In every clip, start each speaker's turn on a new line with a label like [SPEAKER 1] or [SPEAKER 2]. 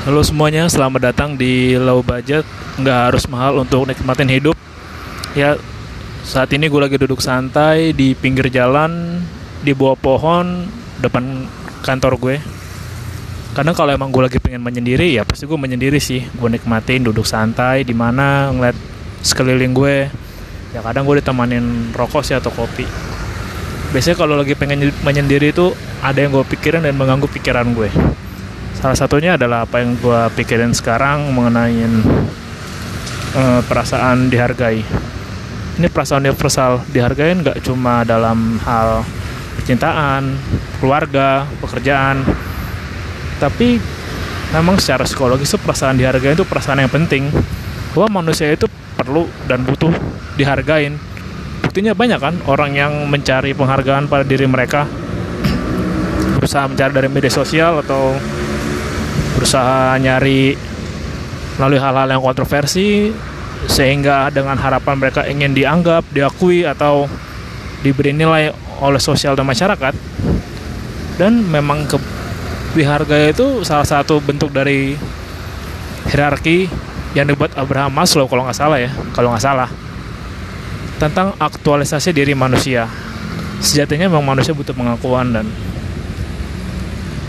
[SPEAKER 1] Halo semuanya, selamat datang di Low Budget. Nggak harus mahal untuk nikmatin hidup. Ya, saat ini gue lagi duduk santai di pinggir jalan Di bawah pohon depan kantor gue. Karena kalau emang gue lagi pengen menyendiri ya pasti gue menyendiri sih. Gue nikmatin duduk santai di mana ngeliat sekeliling gue. Ya kadang gue ditemanin rokok sih atau kopi. Biasanya kalau lagi pengen menyendiri itu ada yang gue pikirin dan mengganggu pikiran gue Salah satunya adalah apa yang gue pikirin sekarang mengenai uh, perasaan dihargai. Ini perasaan universal, dihargain nggak cuma dalam hal percintaan, keluarga, pekerjaan, tapi memang secara psikologis perasaan dihargai itu perasaan yang penting. Bahwa manusia itu perlu dan butuh dihargain. Buktinya banyak kan orang yang mencari penghargaan pada diri mereka berusaha mencari dari media sosial atau berusaha nyari melalui hal-hal yang kontroversi sehingga dengan harapan mereka ingin dianggap, diakui atau diberi nilai oleh sosial dan masyarakat. Dan memang ke dihargai itu salah satu bentuk dari hierarki yang dibuat Abraham Maslow kalau nggak salah ya kalau nggak salah. Tentang aktualisasi diri manusia. Sejatinya memang manusia butuh pengakuan dan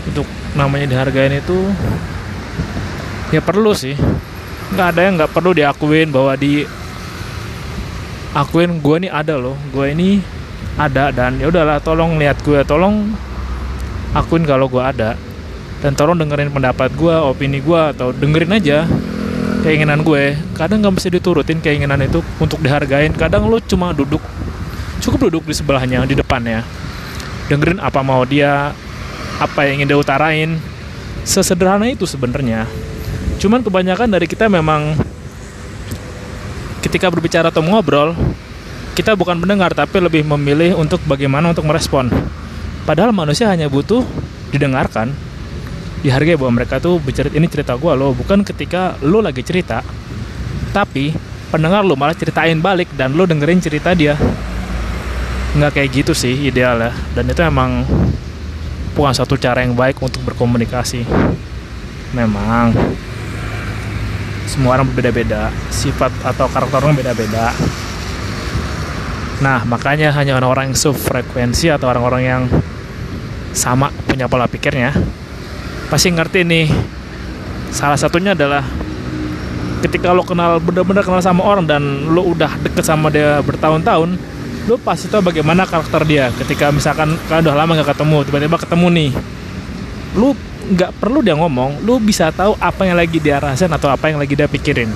[SPEAKER 1] untuk namanya dihargain itu ya perlu sih. Nggak ada yang nggak perlu diakuin bahwa di akuin gue ini ada loh gue ini ada dan ya udahlah tolong lihat gue tolong akuin kalau gue ada. Dan tolong dengerin pendapat gue opini gue atau dengerin aja keinginan gue. Kadang nggak mesti diturutin keinginan itu untuk dihargain kadang lo cuma duduk cukup duduk di sebelahnya di depannya. Dengerin apa mau dia apa yang ingin dia utarain. Sesederhana itu sebenarnya. Cuman kebanyakan dari kita memang ketika berbicara atau ngobrol kita bukan mendengar tapi lebih memilih untuk bagaimana untuk merespon. Padahal manusia hanya butuh didengarkan. Dihargai bahwa mereka tuh bercerita ini cerita gue loh. Bukan ketika lo lagi cerita tapi pendengar lo malah ceritain balik dan lo dengerin cerita dia. Nggak kayak gitu sih idealnya. Dan itu emang bukan satu cara yang baik untuk berkomunikasi. Memang semua orang berbeda-beda, sifat atau karakter orang beda-beda. Nah, makanya hanya orang-orang yang sefrekuensi atau orang-orang yang sama punya pola pikirnya pasti ngerti nih. Salah satunya adalah ketika lo kenal benar-benar kenal sama orang dan lo udah deket sama dia bertahun-tahun, lu pasti tahu bagaimana karakter dia ketika misalkan kalian udah lama gak ketemu tiba-tiba ketemu nih. Lu nggak perlu dia ngomong lu bisa tahu apa yang lagi dia rasain atau apa yang lagi dia pikirin.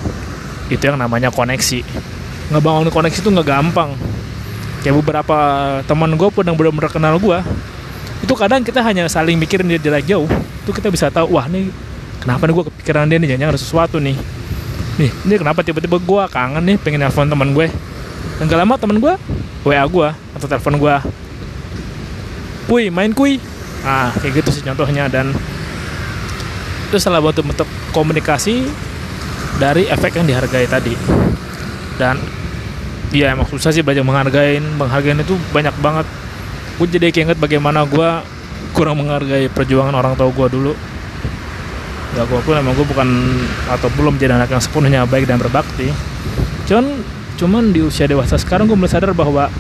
[SPEAKER 1] Itu yang namanya koneksi. Ngebangun koneksi itu nggak gampang. Kayak beberapa teman gue pun yang benar-benar kenal gue itu kadang kita hanya saling mikirin dia jarak jauh itu kita bisa tahu wah nih kenapa nih gue kepikiran dia nih? Jangan ada sesuatu nih. Nih ini kenapa tiba-tiba gue kangen nih pengen nelfon teman gue? Dan gak lama temen gue WA gue atau telepon gue Kui main kui. Ah kayak gitu sih contohnya dan itu salah satu bentuk komunikasi dari efek yang dihargai tadi. Dan dia emang susah sih belajar menghargai menghargai itu banyak banget. Gue jadi keinget bagaimana gue kurang menghargai perjuangan orang tua gue dulu. Ya gue pun emang gue bukan atau belum jadi anak yang sepenuhnya baik dan berbakti. Cuman cuman di usia dewasa sekarang gue mulai sadar bahwa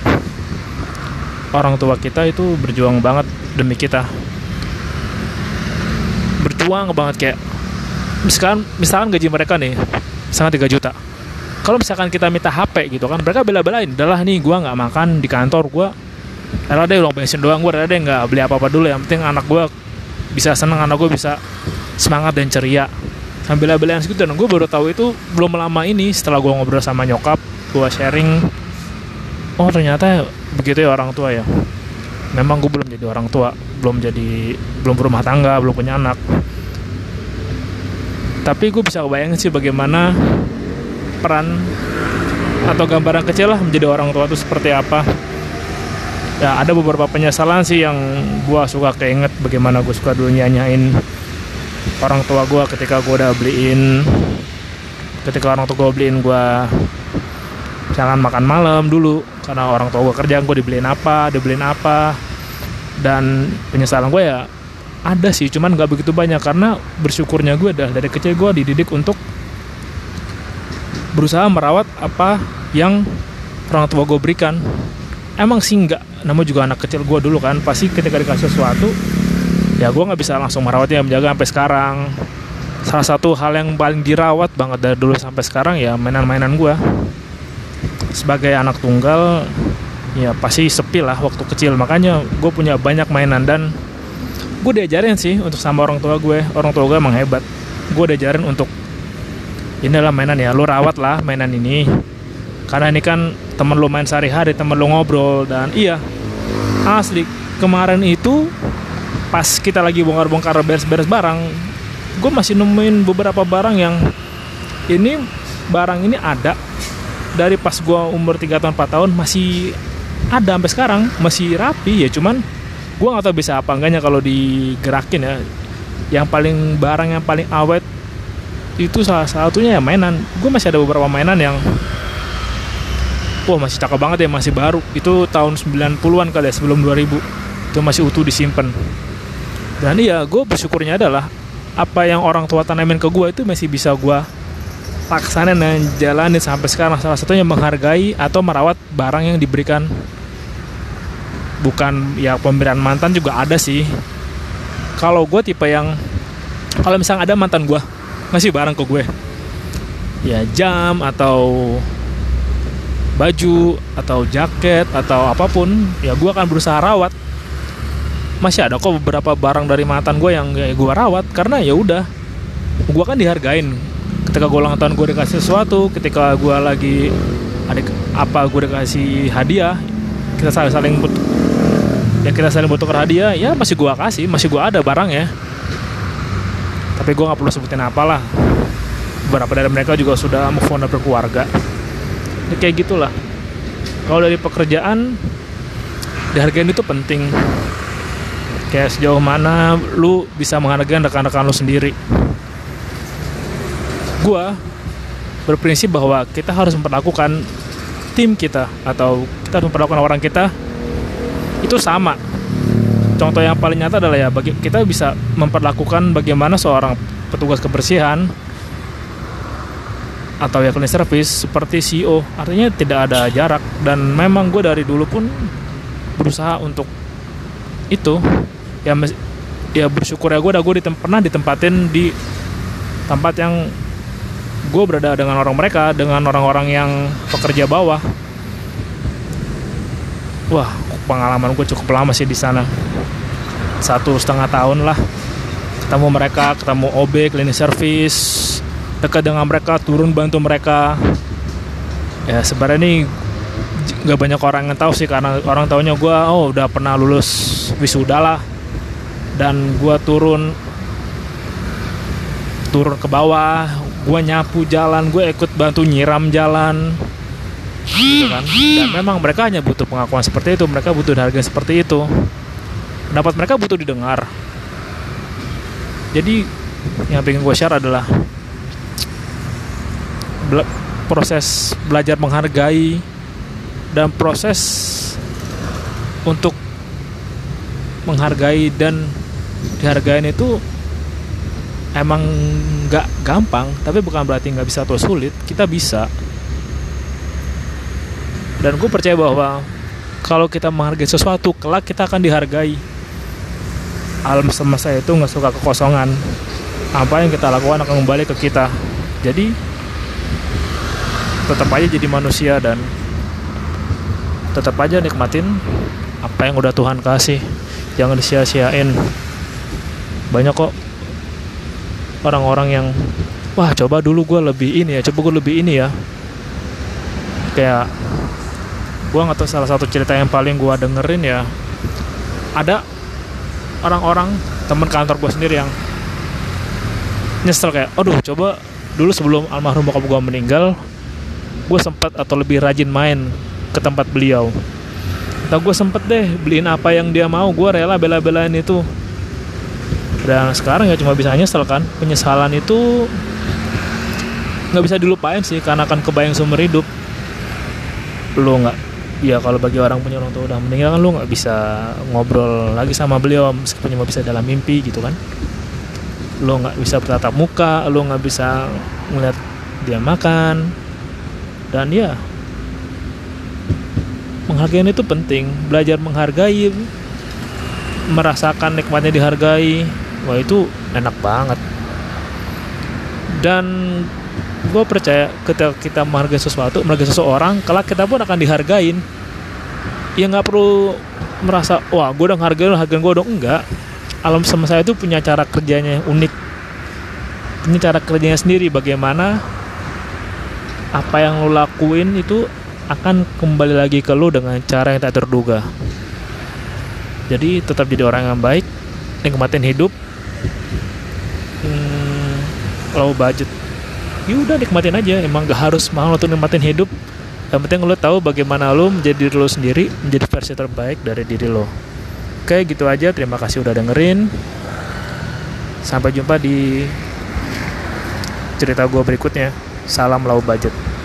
[SPEAKER 1] orang tua kita itu berjuang banget demi kita. Berjuang banget kayak misalkan misalkan gaji mereka nih sangat 3 juta. Kalau misalkan kita minta HP gitu kan mereka bela-belain. Adalah nih gue nggak makan di kantor gue ada deh uang bensin doang gue ada deh nggak beli apa-apa dulu. Yang penting anak gue bisa seneng anak gue bisa semangat dan ceria. Sambil bela-belain segitu. Dan gue baru tahu itu belum lama ini setelah gue ngobrol sama nyokap gue sharing oh ternyata begitu ya orang tua ya. Memang gue belum jadi orang tua belum jadi belum berumah tangga belum punya anak. Tapi gue bisa bayangin sih bagaimana peran atau gambaran kecil lah menjadi orang tua itu seperti apa. Ya ada beberapa penyesalan sih yang gue suka keinget bagaimana gue suka dulu nyanyain orang tua gue ketika gue udah beliin ketika orang tua gue beliin gue jangan makan malam dulu karena orang tua gue kerja gue dibeliin apa dibeliin apa. Dan penyesalan gue ya ada sih cuman nggak begitu banyak karena bersyukurnya gue dah dari kecil gue dididik untuk berusaha merawat apa yang orang tua gue berikan. Emang sih nggak namun juga anak kecil gue dulu kan pasti ketika dikasih sesuatu ya gue nggak bisa langsung merawatnya menjaga sampai sekarang. Salah satu hal yang paling dirawat banget dari dulu sampai sekarang ya mainan-mainan gue sebagai anak tunggal ya pasti sepi lah waktu kecil. Makanya gue punya banyak mainan dan gue diajarin sih untuk sama orang tua gue. Orang tua gue emang hebat. Gue diajarin untuk inilah mainan ya lu rawat lah mainan ini. Karena ini kan temen lu main sehari-hari temen lu ngobrol dan iya asli kemarin itu pas kita lagi bongkar-bongkar beres-beres barang gue masih nemuin beberapa barang yang ini barang ini ada dari pas gue umur 3 tahun 4 tahun masih ada sampai sekarang masih rapi ya cuman gue nggak tahu bisa apa enggaknya kalau digerakin ya. Yang paling barang yang paling awet itu salah satunya ya mainan. Gue masih ada beberapa mainan yang wah masih cakep banget ya masih baru. Itu tahun 90-an kali ya sebelum 2000 itu masih utuh disimpan. Dan iya gue bersyukurnya adalah apa yang orang tua tanamin ke gue itu masih bisa gue laksanin dan jalanin sampai sekarang. Salah satunya menghargai atau merawat barang yang diberikan. Bukan ya pemberian mantan juga ada sih. Kalau gue tipe yang kalau misalnya ada mantan gue ngasih barang ke gue. Ya jam atau baju atau jaket atau apa pun ya gue akan berusaha rawat. Masih ada kok beberapa barang dari mantan gue yang ya gue rawat. Karena ya udah gue kan dihargain ketika gue ulang tahun gue dikasih sesuatu ketika gue lagi ada apa gue dikasih hadiah kita saling saling ya kita saling butuh hadiah ya masih gue kasih masih gue ada barang ya tapi gue nggak perlu sebutin apalah. Beberapa dari mereka juga sudah move on dan berkeluarga ya, kayak gitulah. Kalau dari pekerjaan dihargain itu penting. Kayak sejauh mana lu bisa menghargai rekan-rekan lu sendiri gue berprinsip bahwa kita harus memperlakukan tim kita atau kita harus memperlakukan orang kita itu sama. Contoh yang paling nyata adalah ya bagi kita bisa memperlakukan bagaimana seorang petugas kebersihan atau ya cleaning service seperti CEO artinya tidak ada jarak. Dan memang gue dari dulu pun berusaha untuk itu. Ya ya bersyukur ya gue udah gue ditem pernah ditempatin di tempat yang gue berada dengan orang mereka dengan orang-orang yang pekerja bawah. Wah pengalaman gue cukup lama sih di sana. Satu setengah tahun lah. Ketemu mereka ketemu OB cleaning service. Dekat dengan mereka turun bantu mereka. Ya sebenarnya ini nggak banyak orang yang tahu sih karena orang taunya gue oh udah pernah lulus wisuda lah. Dan gue turun turun ke bawah gue nyapu jalan gue ikut bantu nyiram jalan. Gitu kan? Dan memang mereka hanya butuh pengakuan seperti itu mereka butuh harga seperti itu. Pendapat mereka butuh didengar. Jadi yang pengen gue share adalah bela proses belajar menghargai dan proses untuk menghargai dan dihargain itu emang nggak gampang tapi bukan berarti nggak bisa atau sulit kita bisa. Dan gue percaya bahwa kalau kita menghargai sesuatu kelak kita akan dihargai. Alam semesta itu nggak suka kekosongan. Apa yang kita lakukan akan kembali ke kita. Jadi tetap aja jadi manusia dan tetap aja nikmatin apa yang udah Tuhan kasih. Jangan disia-siain banyak kok orang-orang yang wah coba dulu gue lebih ini ya coba gue lebih ini ya. Kayak gue nggak tahu salah satu cerita yang paling gue dengerin ya ada orang-orang teman kantor gue sendiri yang nyesel kayak aduh coba dulu sebelum almarhum bokap gue meninggal gue sempat atau lebih rajin main ke tempat beliau. Atau gue sempet deh beliin apa yang dia mau gue rela bela-belain itu dan sekarang ya cuma bisa nyesel kan. Penyesalan itu nggak bisa dilupain sih karena akan kebayang seumur hidup. Lo nggak ya kalau bagi orang punya orang tua udah meninggal kan lu nggak bisa ngobrol lagi sama beliau meskipun cuma bisa dalam mimpi gitu kan. Lu nggak bisa bertatap muka lu nggak bisa ngeliat dia makan. Dan ya menghargai itu penting. Belajar menghargai merasakan nikmatnya dihargai wah itu enak banget. Dan gue percaya ketika kita menghargai sesuatu menghargai seseorang kelak kita pun akan dihargain. Ya nggak perlu merasa wah gue udah menghargai lo hargain gue dong enggak. Alam semesta itu punya cara kerjanya unik. Punya cara kerjanya sendiri bagaimana apa yang lo lakuin itu akan kembali lagi ke lo dengan cara yang tak terduga. Jadi tetap jadi orang yang baik nikmatin hidup low budget. Ya udah nikmatin aja. Emang gak harus mahal untuk nikmatin hidup. Yang penting lo tahu bagaimana lo menjadi diri lo sendiri menjadi versi terbaik dari diri lo oke gitu aja. Terima kasih udah dengerin. Sampai jumpa di cerita gue berikutnya. Salam low budget